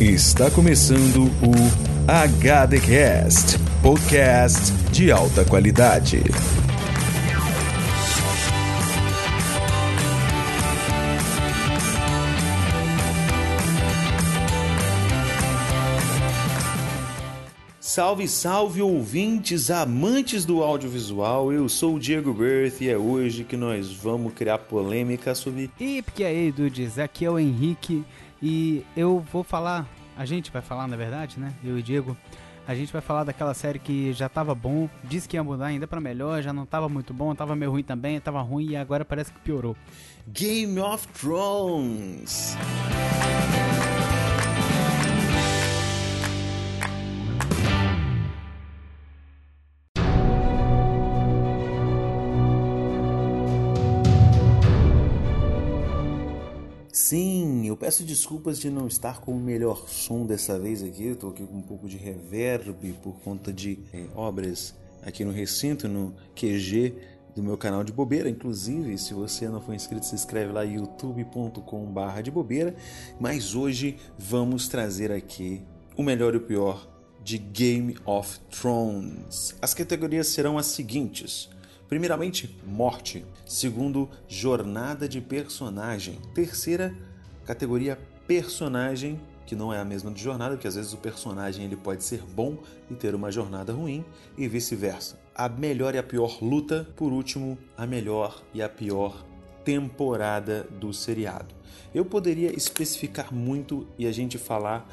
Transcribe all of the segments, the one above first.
Está começando o HDcast, podcast de alta qualidade. Salve, salve ouvintes, amantes do audiovisual. Eu sou o Diego Berth e é hoje que nós vamos criar polêmica sobre. E porque aí, dudes, aqui é o Henrique e eu vou falar, a gente vai falar na verdade, né? Eu e Diego, a gente vai falar daquela série que já tava bom, disse que ia mudar ainda para melhor, já não tava muito bom, tava meio ruim também, tava ruim e agora parece que piorou. Game of Thrones. Eu peço desculpas de não estar com o melhor som dessa vez aqui. Eu tô aqui com um pouco de reverb por conta de é, obras aqui no recinto, no QG do meu canal de bobeira. Inclusive, se você não for inscrito, se inscreve lá youtube.com/barra de bobeira. Mas hoje vamos trazer aqui o melhor e o pior de Game of Thrones. As categorias serão as seguintes. Primeiramente, morte. Segundo, jornada de personagem. Terceira, categoria personagem, que não é a mesma de jornada, porque às vezes o personagem ele pode ser bom e ter uma jornada ruim e vice-versa. A melhor e a pior luta, por último, a melhor e a pior temporada do seriado. Eu poderia especificar muito e a gente falar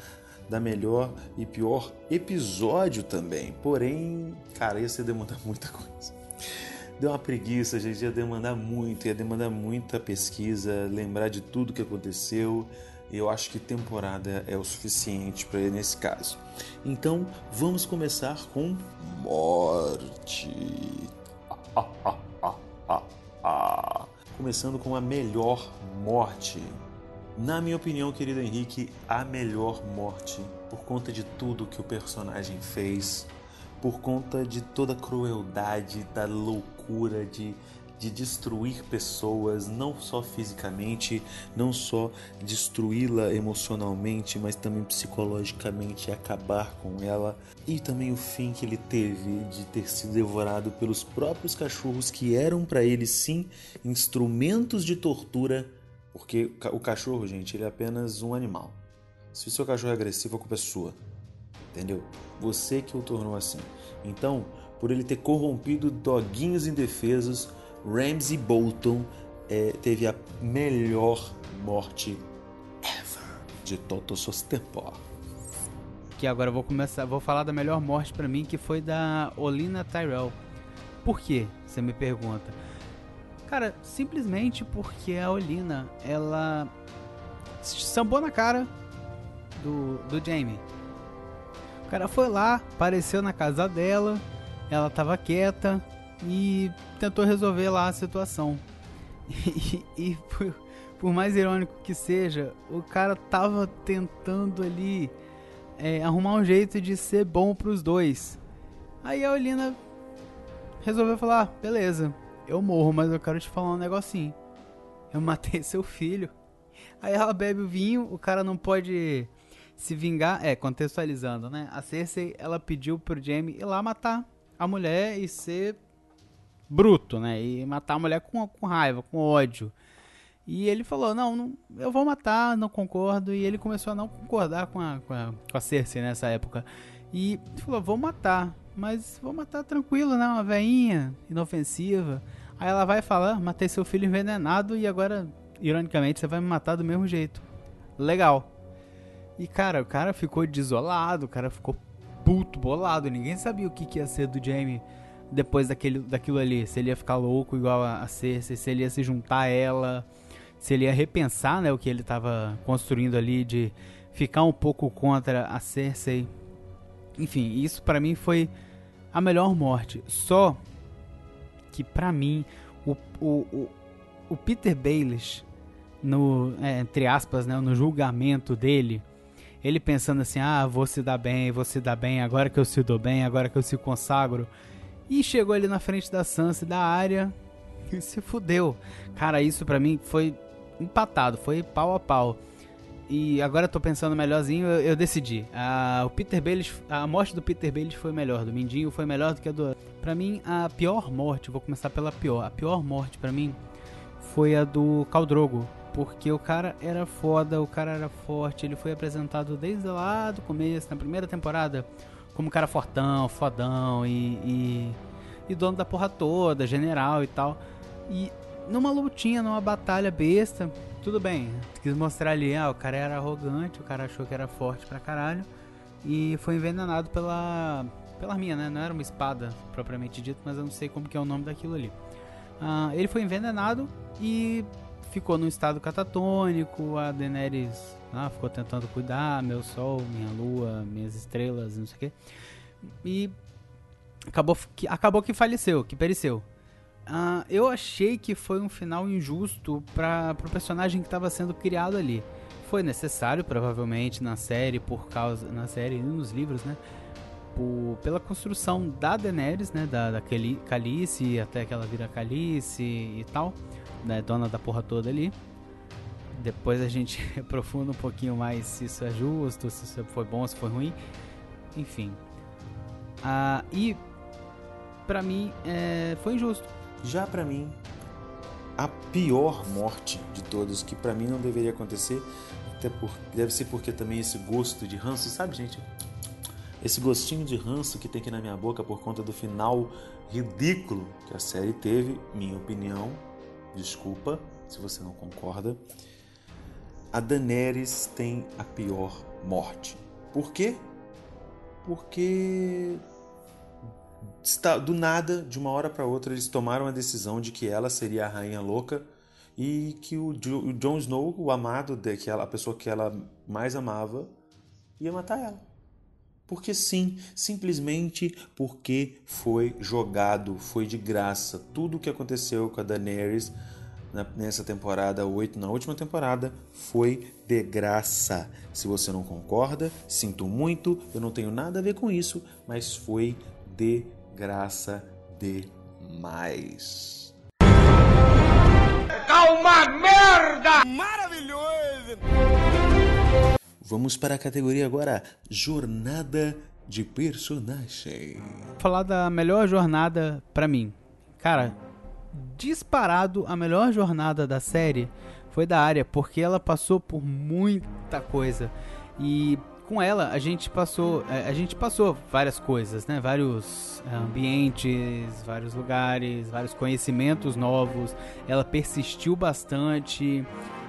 da melhor e pior episódio também, porém, cara, ia ser demandar muita coisa. Deu uma preguiça, gente, ia demandar muito, ia demandar muita pesquisa, lembrar de tudo que aconteceu. Eu acho que temporada é o suficiente para nesse caso. Então, vamos começar com morte. Começando com a melhor morte. Na minha opinião, querido Henrique, a melhor morte por conta de tudo que o personagem fez, por conta de toda a crueldade, da loucura de, de destruir pessoas, não só fisicamente, não só destruí-la emocionalmente, mas também psicologicamente, acabar com ela. E também o fim que ele teve de ter sido devorado pelos próprios cachorros que eram para ele sim instrumentos de tortura, porque o cachorro, gente, ele é apenas um animal. Se o seu cachorro é agressivo, a culpa é sua entendeu? Você que o tornou assim. Então, por ele ter corrompido doguinhos indefesos, Ramsey Bolton é, teve a melhor morte ever de Toto Sostempor. Que agora eu vou começar, vou falar da melhor morte para mim, que foi da Olina Tyrell. Por quê? Você me pergunta. Cara, simplesmente porque a Olina, ela sambou na cara do, do Jamie. O cara foi lá, apareceu na casa dela, ela tava quieta e tentou resolver lá a situação. E, e por, por, mais irônico que seja, o cara tava tentando ali é, arrumar um jeito de ser bom pros dois. Aí a Olina resolveu falar: beleza, eu morro, mas eu quero te falar um negocinho. Eu matei seu filho. Aí ela bebe o vinho, o cara não pode se vingar, é, contextualizando, né? A Cersei, ela pediu pro Jaime ir lá matar a mulher e ser bruto, né? E matar a mulher com, com raiva, com ódio. E ele falou, não, não, eu vou matar, não concordo. E ele começou a não concordar com a, com a, com a Cersei nessa época. E falou, vou matar, mas vou matar tranquilo, né? Uma veinha inofensiva. Aí ela vai falar, matei seu filho envenenado e agora, ironicamente, você vai me matar do mesmo jeito. Legal. E, cara, o cara ficou desolado, o cara ficou puto, bolado. Ninguém sabia o que, que ia ser do Jamie depois daquele, daquilo ali. Se ele ia ficar louco igual a, Cersei, se ele ia se juntar a ela, se ele ia repensar né, o que ele estava construindo ali, de ficar um pouco contra a Cersei. Enfim, isso para mim foi a melhor morte. Só que para mim, o, o, o, o Peter Baelish, no, é, entre aspas, né, no julgamento dele ele pensando assim: ah, vou se dar bem, vou se dar bem, agora que eu se dou bem, agora que eu se consagro. E chegou ali na frente da Sansa da área e se fudeu. Cara, isso para mim foi empatado, foi pau a pau. e agora eu tô pensando melhorzinho, eu, eu decidi. A, o Peter Baelish, a morte do Peter Baelish foi melhor, do Mindinho foi melhor do que a do. Pra mim, a pior morte, vou começar pela pior. A pior morte para mim foi a do Caldrogo. Porque o cara era foda, o cara era forte, ele foi apresentado desde lá do começo, na primeira temporada, como cara fortão, fodão e, e, e dono da porra toda, general e tal. E numa lutinha, numa batalha besta, tudo bem. Quis mostrar ali, ah, o cara era arrogante, o cara achou que era forte pra caralho. E foi envenenado pela. pela minha, né? Não era uma espada propriamente dito, mas eu não sei como que é o nome daquilo ali. Ah, ele foi envenenado e ficou num estado catatônico. A Daenerys ah, ficou tentando cuidar, meu sol, minha lua, minhas estrelas, não sei o quê. E acabou que, acabou que faleceu, que pereceu. Uh, eu achei que foi um final injusto para o personagem que estava sendo criado ali. Foi necessário, provavelmente, na série, por causa. Na série e nos livros, né? Por, pela construção da Daenerys, né? Da, da Calice, até que ela vira Calice e tal. Né, dona da porra toda ali. Depois a gente aprofunda um pouquinho mais se isso é justo, se isso foi bom, se foi ruim. Enfim. Uh, e para mim é, foi injusto já para mim, a pior morte de todos, que para mim não deveria acontecer, até por, deve ser porque também esse gosto de ranço, sabe, gente? Esse gostinho de ranço que tem aqui na minha boca por conta do final ridículo que a série teve, minha opinião, desculpa se você não concorda. A Daenerys tem a pior morte. Por quê? Porque do nada, de uma hora para outra, eles tomaram a decisão de que ela seria a rainha louca e que o, o Jon Snow, o amado daquela, a pessoa que ela mais amava, ia matar ela. Porque sim, simplesmente porque foi jogado, foi de graça. Tudo o que aconteceu com a Daenerys nessa temporada 8, na última temporada, foi de graça. Se você não concorda, sinto muito, eu não tenho nada a ver com isso, mas foi de graça demais. Calma, merda! Maravilhoso! Vamos para a categoria agora Jornada de Personagem. Falar da melhor jornada para mim. Cara, disparado a melhor jornada da série foi da área, porque ela passou por muita coisa. E com ela a gente passou é, a gente passou várias coisas né vários é, ambientes vários lugares vários conhecimentos novos ela persistiu bastante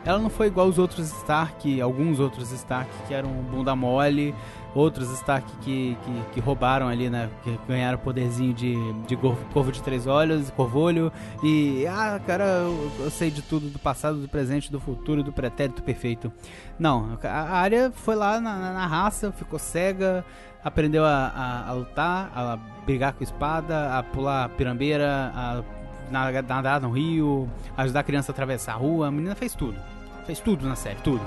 ela não foi igual os outros Stark alguns outros Stark que eram bunda mole outros Stark que, que, que, roubaram ali, né? Que ganharam poderzinho de, de corvo de três olhos, corvolho. E, ah, cara, eu, eu, sei de tudo, do passado, do presente, do futuro, do pretérito perfeito. Não, a área foi lá na, na, na raça, ficou cega, aprendeu a, a, a, lutar, a brigar com espada, a pular pirambeira, a nadar no rio, ajudar a criança a atravessar a rua. A menina fez tudo. Fez tudo na série, tudo.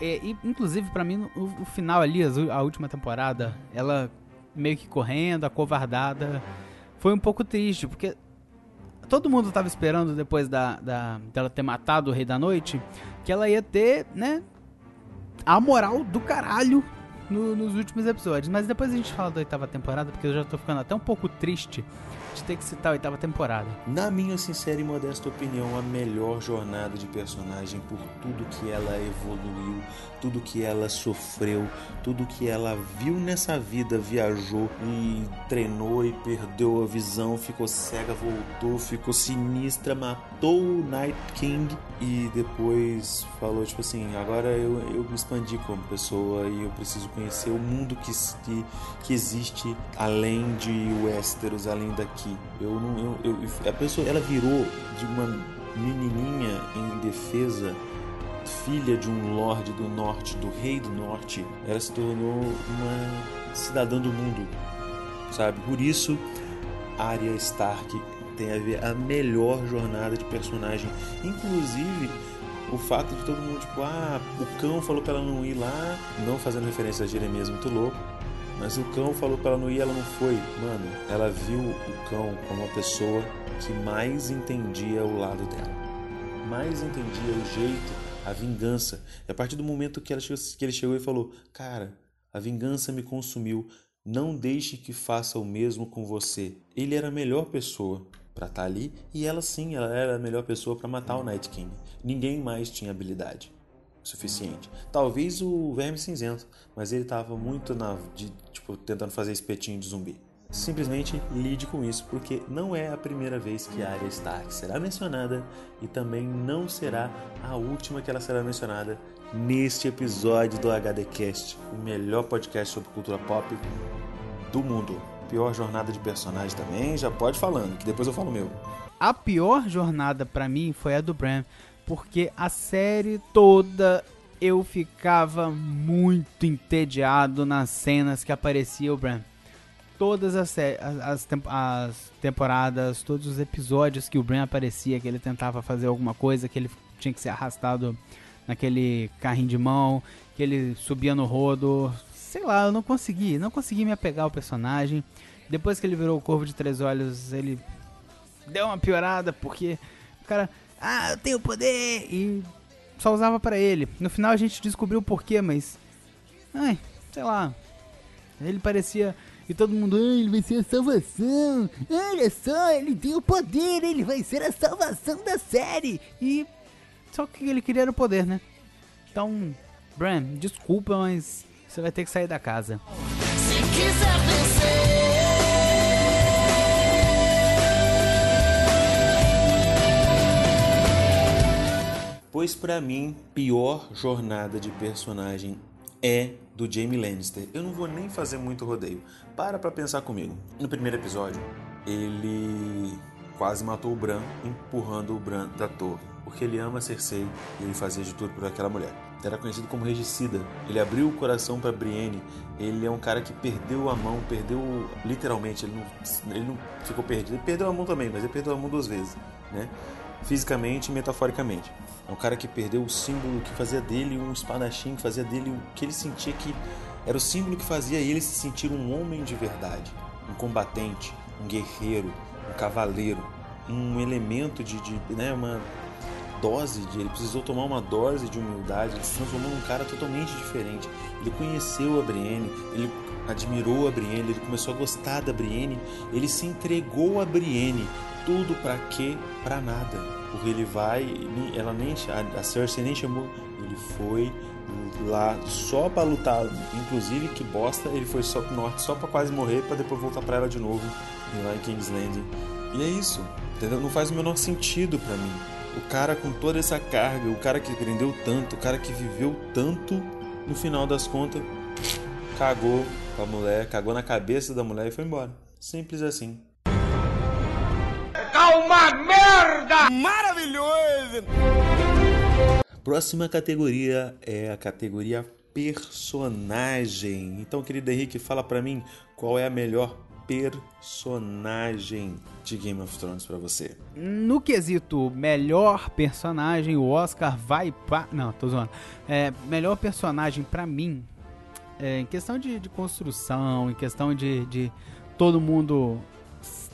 É, e, inclusive, para mim, o, o, final ali, a última temporada, ela meio que correndo, acovardada, foi um pouco triste, porque todo mundo tava esperando, depois da, da, dela ter matado o Rei da Noite, que ela ia ter, né, a moral do caralho no, nos últimos episódios. Mas depois a gente fala da oitava temporada, porque eu já tô ficando até um pouco triste de ter que citar a oitava temporada. Na minha sincera e modesta opinião, a melhor jornada de personagem por tudo que ela evoluiu, tudo que ela sofreu, tudo que ela viu nessa vida, viajou e treinou e perdeu a visão, ficou cega, voltou, ficou sinistra, matou o Night King e depois falou tipo assim, agora eu, eu me expandi como pessoa e eu preciso conhecer o mundo que, que, que existe além de Westeros, além daqui. Eu não, eu, eu, a pessoa, ela virou de uma menininha em defesa filha de um lord do norte, do rei do norte, ela se tornou uma cidadã do mundo, sabe? Por isso, Arya Stark tem a ver a melhor jornada de personagem, inclusive o fato de todo mundo tipo, ah, o cão falou para ela não ir lá, não fazendo referência a Jeremias muito louco, mas o cão falou para ela não ir, ela não foi. Mano, ela viu o cão como a pessoa que mais entendia o lado dela, mais entendia o jeito a vingança. E a partir do momento que, ela, que ele chegou e falou: Cara, a vingança me consumiu. Não deixe que faça o mesmo com você. Ele era a melhor pessoa para estar tá ali e ela sim, ela era a melhor pessoa para matar o Night King. Ninguém mais tinha habilidade suficiente. Talvez o Verme Cinzento, mas ele estava muito na de, tipo tentando fazer espetinho de zumbi. Simplesmente lide com isso, porque não é a primeira vez que a Arya Stark será mencionada e também não será a última que ela será mencionada neste episódio do HDcast, o melhor podcast sobre cultura pop do mundo. Pior jornada de personagem também, já pode falando, que depois eu falo meu. A pior jornada para mim foi a do Bram, porque a série toda eu ficava muito entediado nas cenas que aparecia o Bram todas as, as, as, temporadas, todos os episódios que o Bran aparecia, que ele tentava fazer alguma coisa, que ele tinha que ser arrastado naquele carrinho de mão, que ele subia no rodo. Sei lá, eu não consegui, não consegui me apegar ao personagem. Depois que ele virou o Corvo de Três Olhos, ele deu uma piorada, porque o cara, ah, eu tenho poder, e só usava para ele. No final a gente descobriu o porquê, mas. Ai, sei lá. Ele parecia e todo mundo, ele vai ser a salvação. Olha só, ele tem o poder, ele vai ser a salvação da série. E só que ele queria era o poder, né? Então, Bram, desculpa, mas você vai ter que sair da casa. Se Pois para mim, pior jornada de personagem é do Jamie Lannister. Eu não vou nem fazer muito rodeio. Para pra pensar comigo. No primeiro episódio, ele quase matou o Bran, empurrando o Bran da torre. Porque ele ama Cersei e ele fazia de tudo por aquela mulher. Era conhecido como regicida. Ele abriu o coração para Brienne. Ele é um cara que perdeu a mão, perdeu literalmente. Ele não, ele não ficou perdido. Ele perdeu a mão também, mas ele perdeu a mão duas vezes, né? Fisicamente e metaforicamente. É um cara que perdeu o símbolo que fazia dele um espadachim, que fazia dele o que ele sentia que era o símbolo que fazia ele se sentir um homem de verdade, um combatente, um guerreiro, um cavaleiro, um elemento de, de né, uma dose de ele precisou tomar uma dose de humildade, ele se transformou num cara totalmente diferente. Ele conheceu a Brienne, ele admirou a Brienne, ele começou a gostar da Brienne, ele se entregou a Brienne, tudo para quê? Para nada porque ele vai, ela nem a Cersei nem chamou, ele foi lá só para lutar, inclusive que bosta, ele foi só pro norte só para quase morrer para depois voltar para ela de novo lá em King's Landing. E é isso, entendeu? Não faz o menor sentido para mim. O cara com toda essa carga, o cara que aprendeu tanto, o cara que viveu tanto, no final das contas, cagou com a mulher, cagou na cabeça da mulher e foi embora. Simples assim uma merda! Maravilhoso! Próxima categoria é a categoria personagem. Então, querido Henrique, fala para mim qual é a melhor personagem de Game of Thrones para você. No quesito melhor personagem, o Oscar vai para, não, tô zoando. É, melhor personagem para mim, é, em questão de, de, construção, em questão de, de todo mundo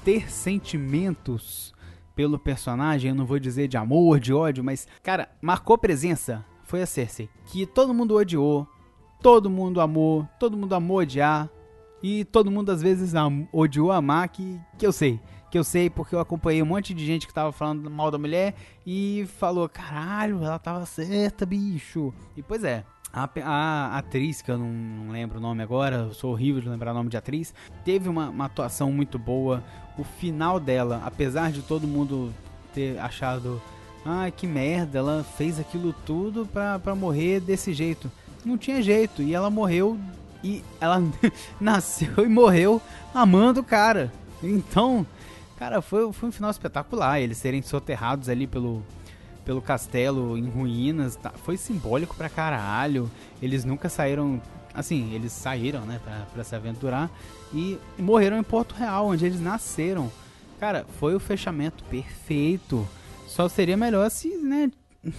ter sentimentos pelo personagem, eu não vou dizer de amor, de ódio, mas, cara, marcou presença foi a Cersei. Que todo mundo odiou, todo mundo amou, todo mundo amou odiar, e todo mundo às vezes odiou amar, que, que eu sei. Que eu sei porque eu acompanhei um monte de gente que tava falando mal da mulher e falou: caralho, ela tava certa, bicho. E pois é, a, a, atriz, que eu não, não, lembro o nome agora, eu sou horrível de lembrar o nome de atriz, teve uma, uma, atuação muito boa. O final dela, apesar de todo mundo ter achado, ai ah, que merda, ela fez aquilo tudo pra, pra morrer desse jeito. Não tinha jeito, e ela morreu, e ela nasceu e morreu amando o cara. Então, cara, foi, foi um final espetacular. Eles serem soterrados ali pelo, pelo castelo em ruínas. Tá? Foi simbólico pra caralho. Eles nunca saíram. Assim, eles saíram, né, pra, pra se aventurar. E morreram em Porto Real, onde eles nasceram. Cara, foi o fechamento perfeito. Só seria melhor se, né,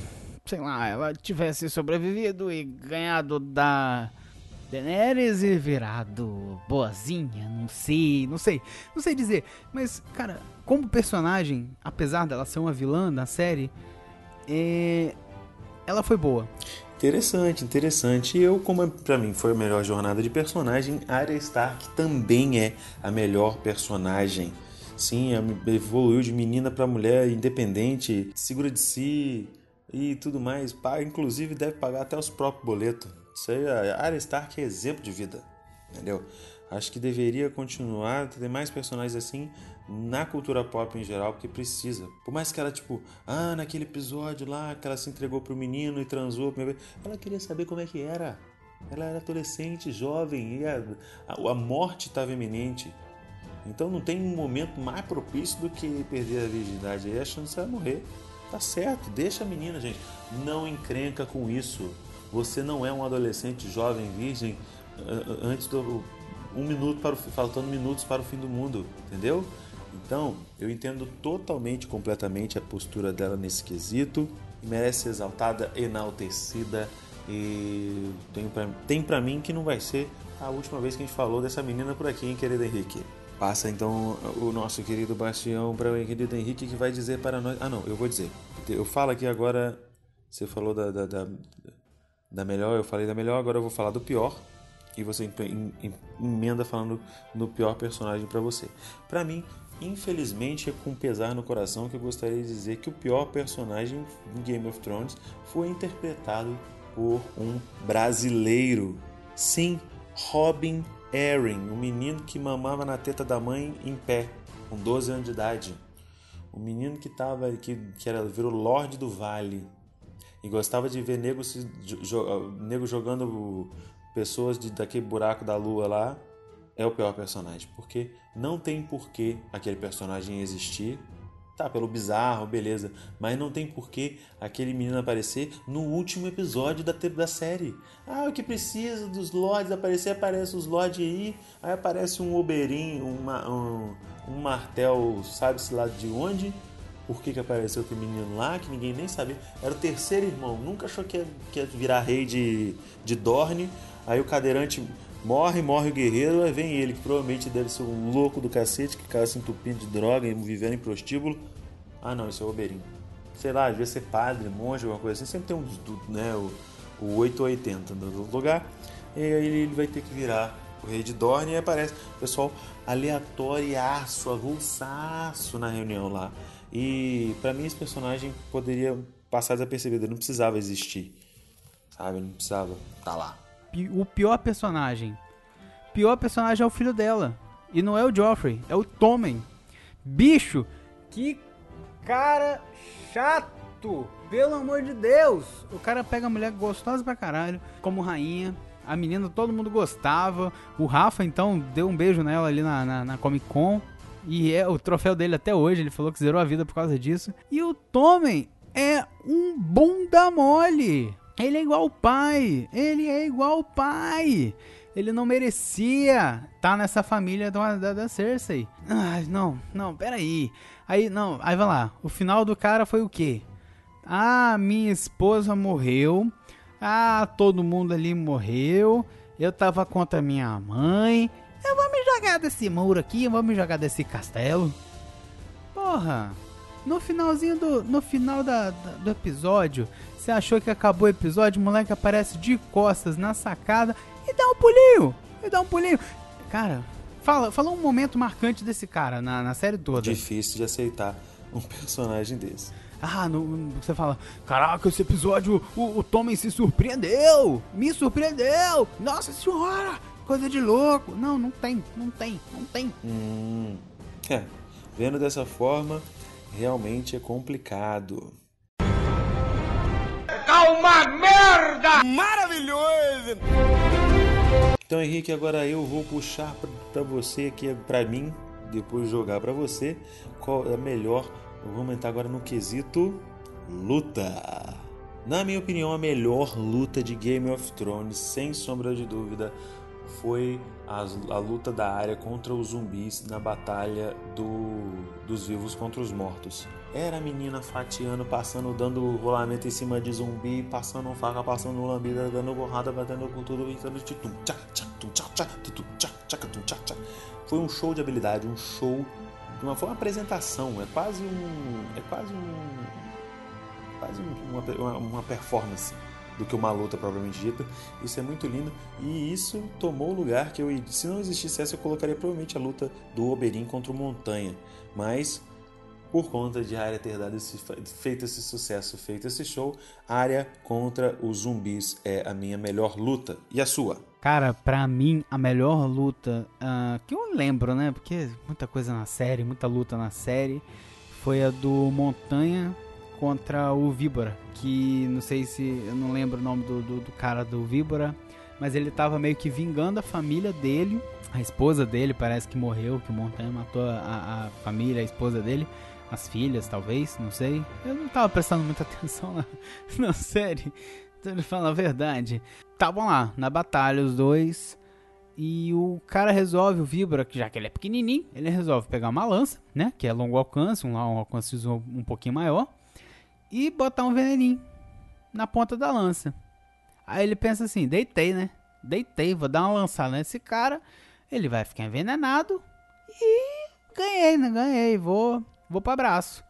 sei lá, ela tivesse sobrevivido e ganhado da Daenerys e virado boazinha, não sei, não sei, não sei dizer. Mas, cara, como personagem, apesar dela ser uma vilã na série, é, ela foi boa. Interessante, interessante. Eu, como para mim foi a melhor jornada de personagem, Arya Stark também é a melhor personagem. Sim, evoluiu de menina para mulher independente, segura de si e tudo mais. Inclusive deve pagar até os próprios boletos. Isso aí, a Arya Stark é exemplo de vida, entendeu? Acho que deveria continuar, ter mais personagens assim na cultura pop em geral, porque precisa. Por mais que ela, tipo, ah, naquele episódio lá que ela se entregou pro menino e transou, ela queria saber como é que era. Ela era adolescente, jovem, e a, a, a morte estava iminente. Então não tem um momento mais propício do que perder a virgindade. Aí a chance ela morrer. Tá certo, deixa a menina, gente. Não encrenca com isso. Você não é um adolescente jovem virgem antes do um minuto para o, faltando minutos para o fim do mundo, entendeu? Então, eu entendo totalmente, completamente a postura dela nesse quesito. Merece ser exaltada, enaltecida e tem pra, tem pra mim que não vai ser a última vez que a gente falou dessa menina por aqui, hein, querido Henrique? Passa então o nosso querido Bastião para o querido Henrique que vai dizer para nós. Ah, não, eu vou dizer. Eu falo aqui agora. Você falou da, da, da, da melhor, eu falei da melhor, agora eu vou falar do pior e você emenda falando no pior personagem para você. Para mim, infelizmente, é com pesar no coração que eu gostaria de dizer que o pior personagem do Game of Thrones foi interpretado por um brasileiro. Sim, Robin Arryn, um menino que mamava na teta da mãe em pé, com 12 anos de idade. O menino que tava que, que era virou Lorde do Vale e gostava de ver nego, se, jo, nego jogando pessoas de, daquele buraco da lua lá é o pior personagem, porque não tem porquê aquele personagem existir. Tá, pelo bizarro, beleza, mas não tem porquê aquele menino aparecer no último episódio da, da série. Ah, o que precisa dos Lords aparecer, aparece os Lords aí, aí aparece um Oberyn, uma, um, um martel, sabe-se lá de onde, por que, que apareceu aquele menino lá, que ninguém nem sabia. Era o terceiro irmão, nunca achou que ia, que ia virar rei de, de Dorne. Aí o cadeirante morre, morre o guerreiro, aí vem ele, que provavelmente deve ser um louco do cacete, que cara se entupindo de droga e vivendo em prostíbulo. Ah não, isso é o Oberyn. Sei lá, devia ser padre, monge, alguma coisa assim. Sempre tem um, né, o, o 8 ou 80 no lugar. E aí ele vai ter que virar o rei de Dorne e aparece o pessoal aleatoriaço, avulsaço na reunião lá. E para mim esse personagem poderia passar desapercebido, ele não precisava existir. Sabe, ele não precisava estar tá lá o pior personagem. O pior personagem é o filho dela. E não é o Joffrey, é o Tommen. Bicho, que cara chato. Pelo amor de Deus. O cara pega a mulher gostosa pra caralho, como rainha. A menina todo mundo gostava. O Rafa, então, deu um beijo nela ali na, na, na Comic Con. E é o troféu dele até hoje. Ele falou que zerou a vida por causa disso. E o Tommen é um bunda mole. Ele é igual o pai. Ele é igual o pai. Ele não merecia estar tá nessa família da, da, da Cersei. Ai, não, não, peraí. Aí, não, aí vai lá. O final do cara foi o quê? Ah, minha esposa morreu. Ah, todo mundo ali morreu. Eu tava contra minha mãe. Eu vou me jogar desse muro aqui, eu vou me jogar desse castelo. Porra. No finalzinho do. No final da, da, do episódio, você achou que acabou o episódio, o moleque aparece de costas na sacada e dá um pulinho. E dá um pulinho. Cara, fala, fala um momento marcante desse cara na, na série toda. Difícil de aceitar um personagem desse. Ah, no, você fala, caraca, esse episódio o, o Tommen se surpreendeu! Me surpreendeu! Nossa senhora! Coisa de louco! Não, não tem, não tem, não tem. Hum, é, vendo dessa forma, realmente é complicado uma merda! Maravilhoso! Então, Henrique, agora eu vou puxar para você aqui, para mim, depois jogar para você, qual é a melhor. Vamos entrar agora no quesito luta. Na minha opinião, a melhor luta de Game of Thrones, sem sombra de dúvida, foi a, a luta da área contra os zumbis na batalha do, dos vivos contra os mortos. Era a menina fatiando, passando, dando rolamento em cima de zumbi, passando faca, passando lambida, dando borrada, batendo com tudo, gritando titum, tchá, tchá, tum, tchá, tchá, tutum, tchá, tchá, tum, tchá, tchá. Foi um show de habilidade, um show, uma, foi uma apresentação, é quase um, é quase um, quase uma, uma, uma performance do que uma luta propriamente dita. Isso é muito lindo e isso tomou o lugar que eu, se não existisse essa, eu colocaria provavelmente a luta do Oberyn contra o Montanha. Mas por conta de Arya ter dado esse, feito esse sucesso, feito esse show, Arya contra os zumbis é a minha melhor luta. E a sua? Cara, pra mim, a melhor luta uh, que eu lembro, né? Porque muita coisa na série, muita luta na série, foi a do Montanha contra o Víbora. Que não sei se. Eu não lembro o nome do, do, do cara do Víbora. Mas ele tava meio que vingando a família dele. A esposa dele parece que morreu, que o Montanha matou a, a família, a esposa dele as filhas, talvez, não sei. Eu não tava prestando muita atenção na, na série, então ele fala a verdade. Estavam lá, na batalha, os dois. E o cara resolve, o Vibra, que já que ele é pequenininho, ele resolve pegar uma lança, né? Que é longo alcance, um, um alcance um pouquinho maior. E botar um veneninho na ponta da lança. Aí ele pensa assim, deitei, né? Deitei, vou dar uma lançada nesse cara. Ele vai ficar envenenado. E ganhei, né? Ganhei, vou vou pro abraço.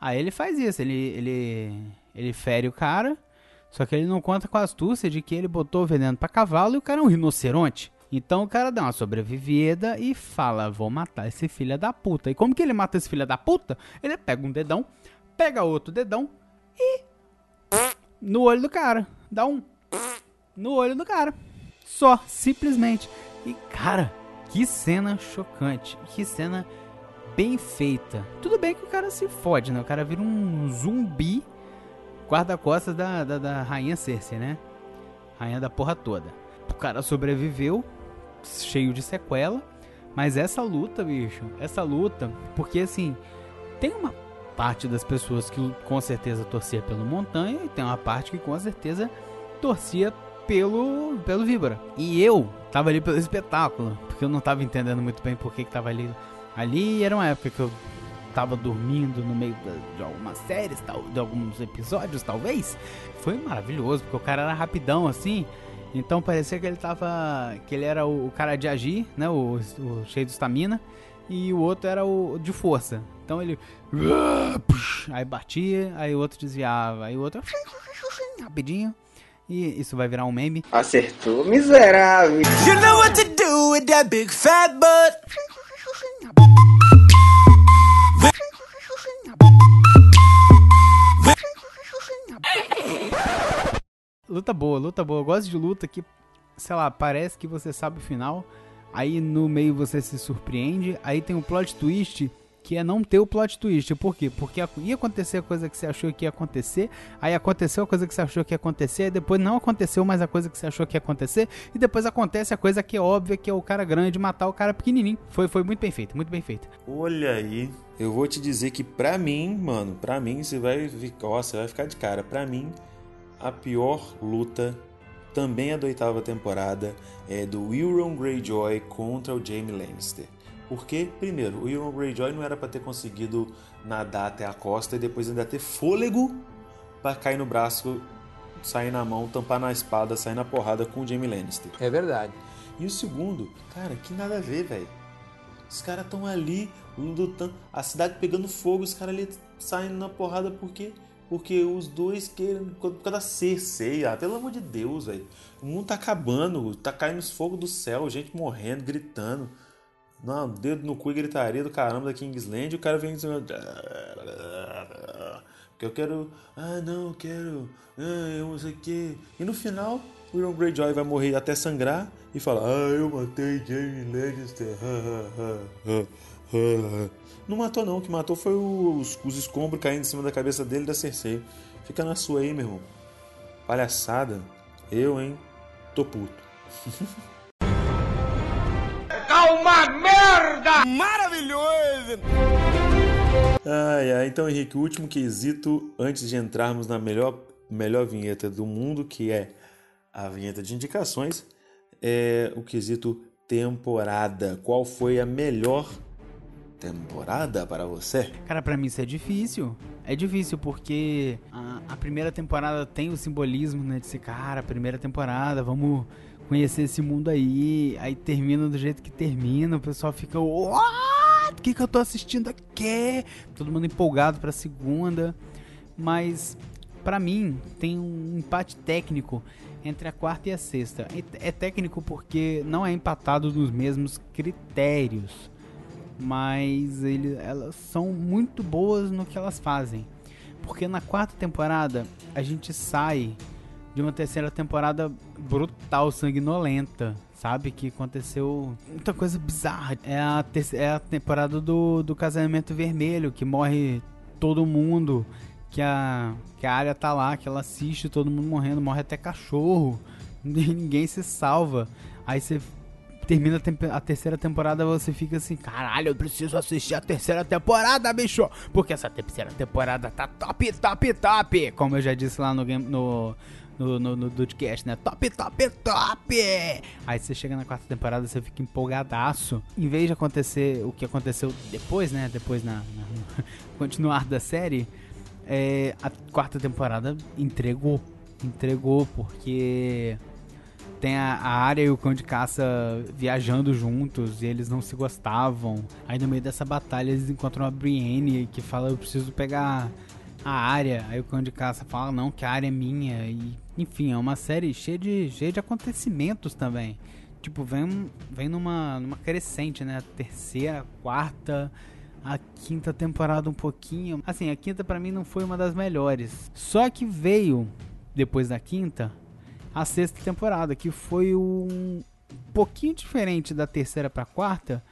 Aí ele faz isso, ele, ele, ele fere o cara, só que ele não conta com a astúcia de que ele botou o veneno pra cavalo e o cara é um rinoceronte. Então o cara dá uma sobrevivida e fala: Vou matar esse filho da puta. E como que ele mata esse filho da puta? Ele pega um dedão, pega outro dedão e. No olho do cara. Dá um. No olho do cara. Só, simplesmente. E cara, que cena chocante. Que cena bem feita. Tudo bem que o cara se fode, né? O cara vira um zumbi guarda-costas da, da, da rainha Cersei, né? Rainha da porra toda. O cara sobreviveu, cheio de sequela. Mas essa luta, bicho, essa luta, porque assim, tem uma parte das pessoas que com certeza torcia pelo Montanha e tem uma parte que com certeza torcia pelo pelo Víbora. E eu tava ali pelo espetáculo, porque eu não tava entendendo muito bem por que, que tava ali Ali era uma época que eu tava dormindo no meio de algumas séries, tal, de alguns episódios, talvez. Foi maravilhoso, porque o cara era rapidão assim. Então parecia que ele tava. que ele era o, o cara de agir, né? O, o, cheio de estamina. E o outro era o de força. Então ele. Aí batia, aí o outro desviava, aí o outro. rapidinho. E isso vai virar um meme. Acertou, miserável. You know what to do with that big fat butt. Luta boa, luta boa. Eu gosto de luta que, sei lá, parece que você sabe o final, aí no meio você se surpreende, aí tem um plot twist que é não ter o plot twist. Por quê? Porque ia acontecer a coisa que você achou que ia acontecer, aí aconteceu a coisa que você achou que ia acontecer, e depois não aconteceu mais a coisa que você achou que ia acontecer, e depois acontece a coisa que é óbvia, que é o cara grande matar o cara pequenininho. Foi, foi muito bem feito, muito bem feito. Olha aí, eu vou te dizer que pra mim, mano, pra mim você vai, ó, você vai ficar de cara. Pra mim, a pior luta também é da oitava temporada é do Euron Greyjoy contra o Jaime Lannister. Porque, primeiro, o Euron Greyjoy não era para ter conseguido nadar até a costa e depois ainda ter fôlego para cair no braço, sair na mão, tampar na espada, sair na porrada com o Jaime Lannister. É verdade. E o segundo, cara, que nada a ver, velho. Os caras estão ali lutando, a cidade pegando fogo, os caras ali saindo na porrada porque porque os dois querem por causa da Cersei, ah, pelo amor de Deus, velho. O mundo tá acabando, tá caindo fogo do céu, gente morrendo, gritando. Não, dedo no cu e gritaria do caramba da Kingsland, e o cara vem dizendo. Que eu quero. Ah, não, eu quero. Ah, eu não sei o que. E no final, o Euron Greyjoy vai morrer até sangrar e fala: Ah, eu matei Jaime Lannister. Não matou, não. O que matou foi os, os escombros caindo em cima da cabeça dele da Cersei. Fica na sua aí, meu irmão. Palhaçada. Eu, hein? Tô puto. merda! Maravilhoso! Ai, ai, então Henrique, o último quesito antes de entrarmos na melhor, melhor vinheta do mundo, que é a vinheta de indicações, é o quesito temporada. Qual foi a melhor temporada para você? Cara, para mim isso é difícil. É difícil porque a, a, primeira temporada tem o simbolismo, né? De ser, cara, primeira temporada, vamos conhecer esse mundo aí, aí termina do jeito que termina, o pessoal fica, what? O que, que eu tô assistindo aqui? Todo mundo empolgado pra segunda. Mas para mim, tem um empate técnico entre a quarta e a sexta. É técnico porque não é empatado nos mesmos critérios, mas ele, elas são muito boas no que elas fazem. Porque na quarta temporada a gente sai de uma terceira temporada brutal, sanguinolenta, sabe? Que aconteceu muita coisa bizarra. É a, é a temporada do, do casamento vermelho, que morre todo mundo, que a, que a área tá lá, que ela assiste todo mundo morrendo, morre até cachorro, ninguém se salva. Aí você termina a, terceira temporada, você fica assim, caralho, eu preciso assistir a terceira temporada, bicho! Porque essa terceira temporada tá top, top, top! Como eu já disse lá no game, no, no, no, no Dudcast, né? Top, top, top! Aí você chega na quarta temporada, você fica empolgadaço. Em vez de acontecer o que aconteceu depois, né? Depois na, na continuar da série, é, a quarta temporada entregou. Entregou, porque tem a, a área e o cão de caça viajando juntos e eles não se gostavam. Aí no meio dessa batalha eles encontram a Brienne que fala: Eu preciso pegar a área. Aí o cão de caça fala: Não, que a área é minha. E enfim, é uma série cheia de, cheia de acontecimentos também. Tipo, vem, vem numa, numa crescente, né? Terceira, quarta, a quinta temporada um pouquinho. Assim, a quinta para mim não foi uma das melhores. Só que veio, depois da quinta, a sexta temporada, que foi um pouquinho diferente da terceira para quarta,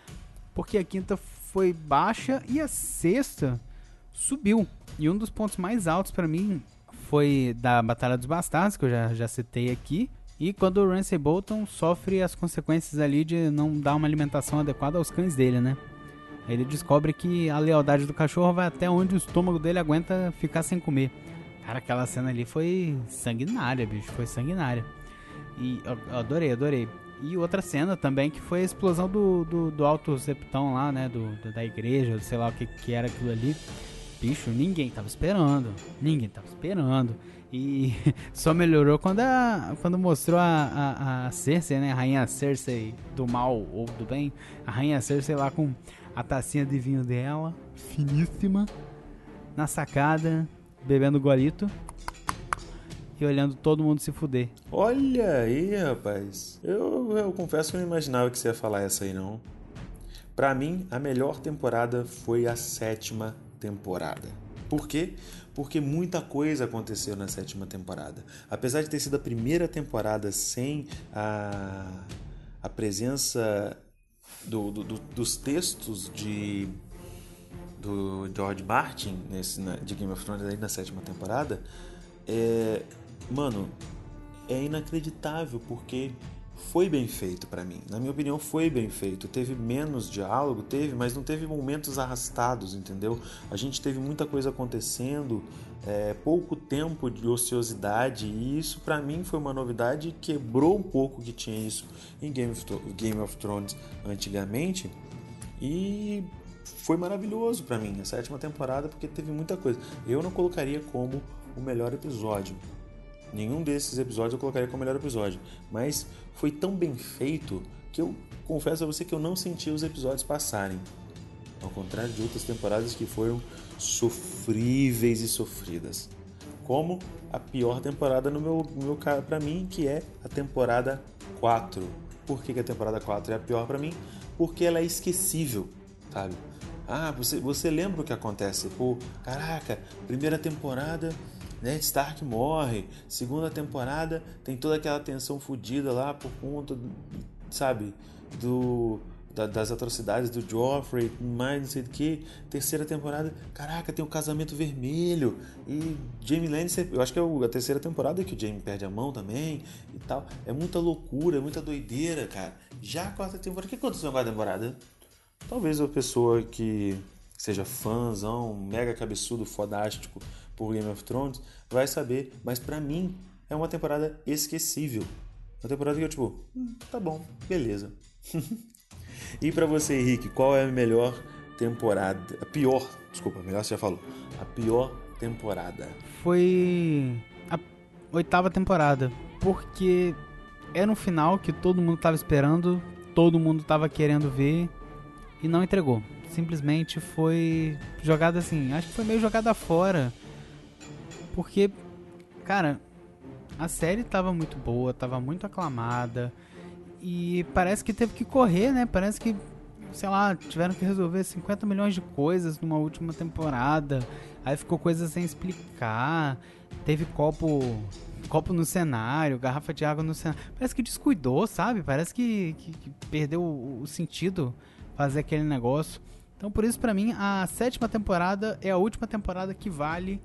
porque a quinta foi baixa e a sexta subiu. E um dos pontos mais altos para mim foi da Batalha dos Bastardos, que eu já, já citei aqui. E quando o Ramsay Bolton sofre as consequências ali de não dar uma alimentação adequada aos cães dele, né? Ele descobre que a lealdade do cachorro vai até onde o estômago dele aguenta ficar sem comer. Cara, aquela cena ali foi sanguinária, bicho. Foi sanguinária. E eu adorei, adorei. E outra cena também que foi a explosão do, do, do alto septão lá, né? Do, do, da igreja, sei lá o que, que era aquilo ali. Bicho, ninguém tava esperando. Ninguém tava esperando. E só melhorou quando, a, quando mostrou a, a, a Cersei, né? A rainha Cersei do mal ou do bem. A rainha Cersei lá com a tacinha de vinho dela, finíssima, na sacada, bebendo golito e olhando todo mundo se fuder. Olha aí, rapaz. Eu, eu confesso que eu não imaginava que você ia falar essa aí, não. Para mim, a melhor temporada foi a sétima temporada. Por quê? Porque muita coisa aconteceu na sétima temporada. Apesar de ter sido a primeira temporada sem a, a presença do, do, do, dos textos de do George Martin nesse, na, de Game of Thrones aí na sétima temporada, é, mano, é inacreditável porque foi bem feito para mim. Na minha opinião, foi bem feito. Teve menos diálogo, teve, mas não teve momentos arrastados, entendeu? A gente teve muita coisa acontecendo, é, pouco tempo de ociosidade e isso para mim foi uma novidade. Quebrou um pouco que tinha isso em Game of, Game of Thrones antigamente e foi maravilhoso para mim a sétima temporada porque teve muita coisa. Eu não colocaria como o melhor episódio. Nenhum desses episódios eu colocaria como o melhor episódio, mas foi tão bem feito que eu confesso a você que eu não senti os episódios passarem. Ao contrário de outras temporadas que foram sofríveis e sofridas. Como a pior temporada no meu, meu para mim, que é a temporada 4. Por que, que a temporada 4 é a pior para mim? Porque ela é esquecível, sabe? Ah, você, você lembra o que acontece? Pô, caraca, primeira temporada, Ned Stark morre. Segunda temporada tem toda aquela tensão fodida lá por conta, sabe, do da, das atrocidades do Joffrey, mais não sei o que. Terceira temporada, caraca, tem o um casamento vermelho. E Jamie Lannister, eu acho que é a terceira temporada que o Jamie perde a mão também e tal. É muita loucura, é muita doideira, cara. Já a quarta temporada, o que aconteceu na quarta temporada? Talvez a pessoa que seja fãzão, mega cabeçudo, fodástico por Game of Thrones, vai saber, mas para mim é uma temporada esquecível. Uma temporada que eu tipo, hum, tá bom, beleza. e para você, Henrique, qual é a melhor temporada? A pior, desculpa, melhor você já falou. A pior temporada. Foi a oitava temporada, porque era um final que todo mundo tava esperando, todo mundo tava querendo ver e não entregou. Simplesmente foi jogada assim, acho que foi meio jogada fora. Porque cara, a série tava muito boa, tava muito aclamada. E parece que teve que correr, né? Parece que, sei lá, tiveram que resolver 50 milhões de coisas numa última temporada. Aí ficou coisa sem explicar. Teve copo copo no cenário, garrafa de água no cenário. Parece que descuidou, sabe? Parece que, que, que perdeu o, o, sentido fazer aquele negócio. Então, por isso, para mim, a sétima temporada é a última temporada que vale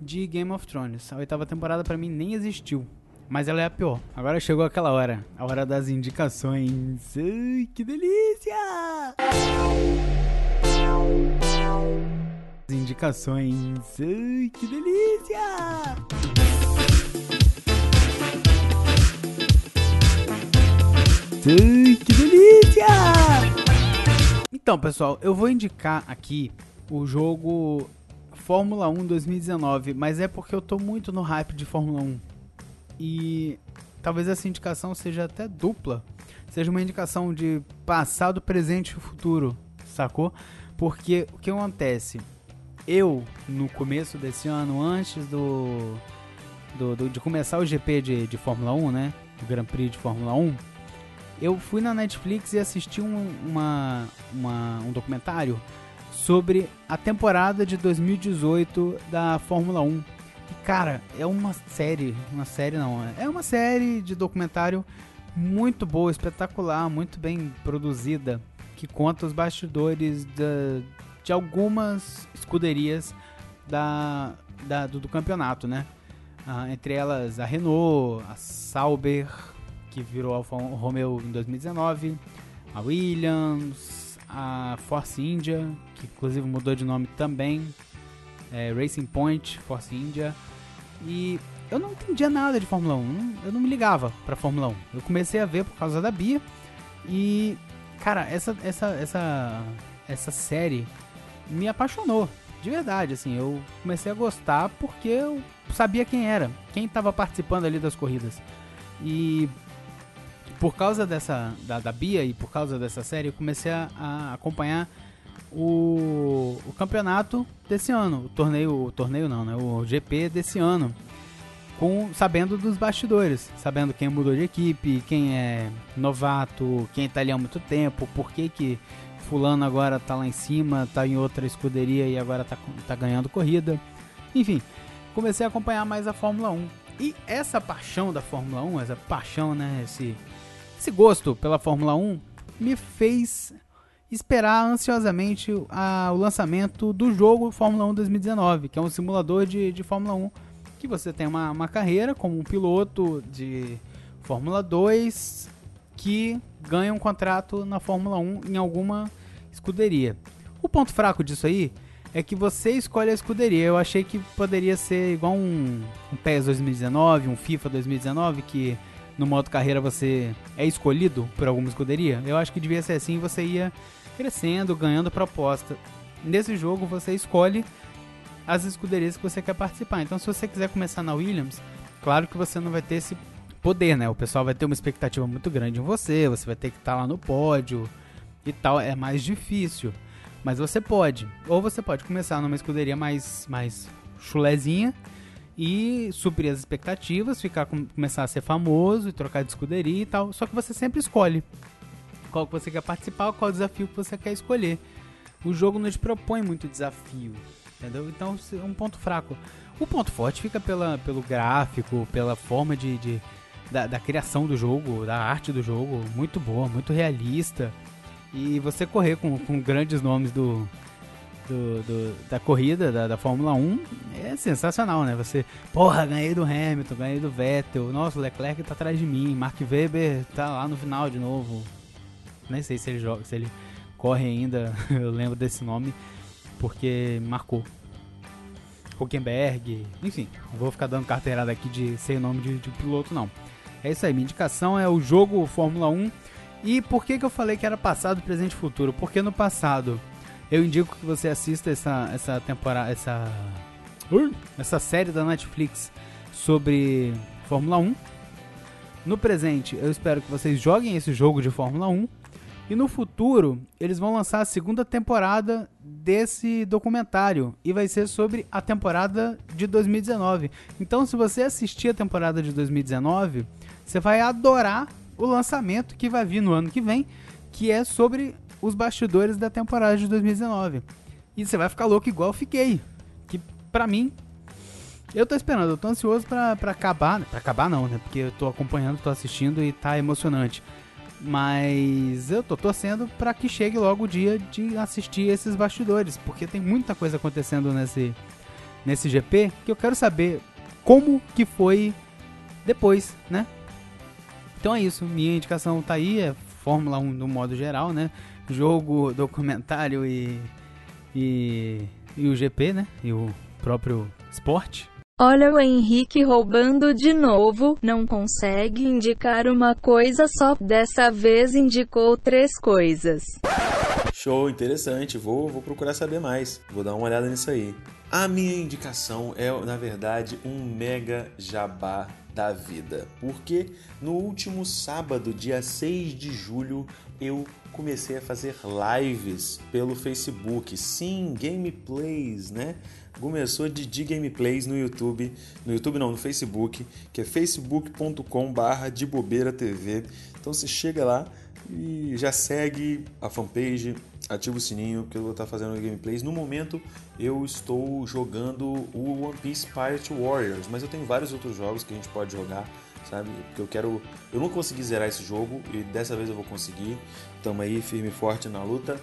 de Game of Thrones. A oitava temporada, para mim, nem existiu. Mas ela é a pior. Agora chegou aquela hora. A hora das indicações. Ai, que delícia! Indicações. Ai, que delícia! Ai, que delícia! Então, pessoal, eu vou indicar aqui o jogo Fórmula 1 2019, mas é porque eu tô muito no hype de Fórmula 1. E talvez essa indicação seja até dupla. Seja uma indicação de passado, presente e futuro, sacou? Porque o que acontece? Eu, no começo desse ano, antes do, do, do de começar o GP de, de Fórmula 1, né? O Grand Prix de Fórmula 1, eu fui na Netflix e assisti um, uma, uma, um documentário sobre a temporada de 2018 da Fórmula 1. E, cara, é uma série, uma série não, é uma série de documentário muito boa, espetacular, muito bem produzida, que conta os bastidores da, de algumas escuderias da, da do, do, campeonato, né? Ah, entre elas a Renault, a Sauber, que virou Alfa Romeo em 2019, a Williams, a Force India, que inclusive mudou de nome também, é, Racing Point, Force India, e eu não entendia nada de Fórmula 1, eu não me ligava pra Fórmula 1. Eu comecei a ver por causa da Bia, e cara, essa, essa, essa, essa série me apaixonou, de verdade, assim, eu comecei a gostar porque eu sabia quem era, quem estava participando ali das corridas. E por causa dessa da, da, Bia e por causa dessa série, eu comecei a, a acompanhar o, o, campeonato desse ano, o torneio, o torneio não, né? O GP desse ano, com sabendo dos bastidores, sabendo quem mudou de equipe, quem é novato, quem tá ali há muito tempo, por que que fulano agora tá lá em cima, tá em outra escuderia e agora tá, tá ganhando corrida. Enfim, comecei a acompanhar mais a Fórmula 1. E essa paixão da Fórmula 1, essa paixão, né, esse esse gosto pela Fórmula 1 me fez esperar ansiosamente a, o lançamento do jogo Fórmula 1 2019, que é um simulador de, de Fórmula 1, que você tem uma, uma carreira como um piloto de Fórmula 2 que ganha um contrato na Fórmula 1 em alguma escuderia. O ponto fraco disso aí é que você escolhe a escuderia. Eu achei que poderia ser igual um, um PES 2019, um FIFA 2019, que no modo carreira você é escolhido por alguma escuderia, eu acho que devia ser assim, você ia crescendo, ganhando proposta. Nesse jogo você escolhe as escuderias que você quer participar. Então se você quiser começar na Williams, claro que você não vai ter esse poder, né? O pessoal vai ter uma expectativa muito grande em você, você vai ter que estar lá no pódio e tal, é mais difícil. Mas você pode. Ou você pode começar numa escuderia mais mais chulezinha e suprir as expectativas, ficar começar a ser famoso e trocar de escuderia e tal. Só que você sempre escolhe qual que você quer participar, qual desafio que você quer escolher. O jogo não te propõe muito desafio, entendeu? Então é um ponto fraco. O ponto forte fica pela, pelo gráfico, pela forma de, de da, da, criação do jogo, da arte do jogo, muito boa, muito realista. E você correr com, com grandes nomes do, do, do, da corrida da, da, Fórmula 1 é sensacional, né? Você, porra, ganhei do Hamilton, ganhei do Vettel, nossa, o Leclerc tá atrás de mim, Mark Webber tá lá no final de novo. Nem sei se ele joga, se ele corre ainda, eu lembro desse nome, porque marcou. Huckenberg, enfim, não vou ficar dando carteirada aqui de sem nome de, de piloto, não. É isso aí, minha indicação é o jogo Fórmula 1. E por que, que eu falei que era passado, presente e futuro? Porque no passado eu indico que você assista essa, essa temporada, essa, essa série da Netflix sobre Fórmula 1. No presente, eu espero que vocês joguem esse jogo de Fórmula 1. E no futuro, eles vão lançar a segunda temporada desse documentário. E vai ser sobre a temporada de 2019. Então, se você assistir a temporada de 2019, você vai adorar o lançamento que vai vir no ano que vem, que é sobre os bastidores da temporada de 2019. E você vai ficar louco igual eu fiquei. Que pra mim, eu tô esperando, eu tô ansioso pra, pra acabar. Pra acabar não, né? Porque eu tô acompanhando, tô assistindo e tá emocionante. Mas eu tô torcendo para que chegue logo o dia de assistir esses bastidores, porque tem muita coisa acontecendo nesse, nesse GP que eu quero saber como que foi depois, né? Então é isso, minha indicação tá aí, é Fórmula 1 no modo geral, né? Jogo, documentário e, e, e o GP, né? E o próprio esporte. Olha o Henrique roubando de novo, não consegue indicar uma coisa só, dessa vez indicou três coisas. Show, interessante, vou, vou procurar saber mais, vou dar uma olhada nisso aí. A minha indicação é, na verdade, um mega jabá da vida, porque no último sábado, dia 6 de julho, eu comecei a fazer lives pelo Facebook. Sim, gameplays, né? Começou de Gameplays no YouTube, no YouTube não, no Facebook, que é facebook.com/barra de bobeira TV. Então você chega lá e já segue a fanpage, ativa o sininho que eu vou estar fazendo gameplays. No momento eu estou jogando o One Piece Pirate Warriors, mas eu tenho vários outros jogos que a gente pode jogar sabe? Porque eu quero. Eu não consegui zerar esse jogo e dessa vez eu vou conseguir. Tamo aí firme e forte na luta.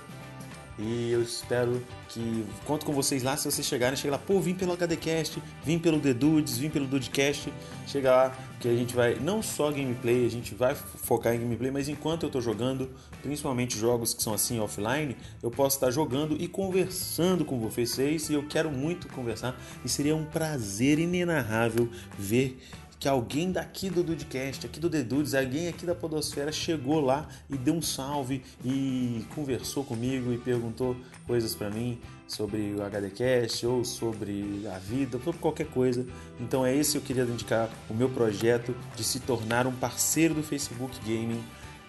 E eu espero que. Conto com vocês lá. Se vocês chegarem, chega lá, pô, vim pelo HDcast, vim pelo The Dudes, vim pelo Dudecast. Chega lá, que a gente vai. Não só gameplay, a gente vai focar em gameplay, mas enquanto eu tô jogando, principalmente jogos que são assim offline, eu posso estar jogando e conversando com vocês. E eu quero muito conversar. E seria um prazer inenarrável ver que alguém daqui do Dudecast, aqui do The Dudes, alguém aqui da Podosfera chegou lá e deu um salve e conversou comigo e perguntou coisas para mim sobre o HDcast ou sobre a vida, sobre qualquer coisa. Então é esse que eu queria indicar o meu projeto de se tornar um parceiro do Facebook Gaming.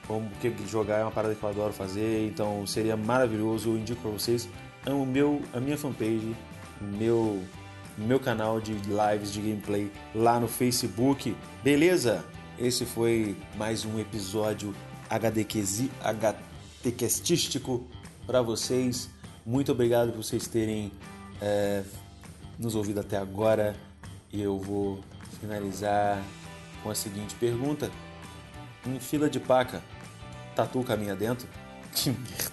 Como jogar é uma parada que eu adoro fazer, então seria maravilhoso. Eu indico para vocês o meu, a minha fanpage, meu meu canal de lives de gameplay lá no Facebook. Beleza? Esse foi mais um episódio HDcastístico para vocês. Muito obrigado por vocês terem é, nos ouvido até agora. E eu vou finalizar com a seguinte pergunta: Em fila de paca, tatu caminha dentro? Que merda.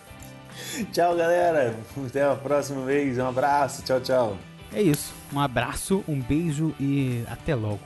Tchau, galera. Até a próxima vez. Um abraço. Tchau, tchau. É isso. Um abraço, um beijo e até logo.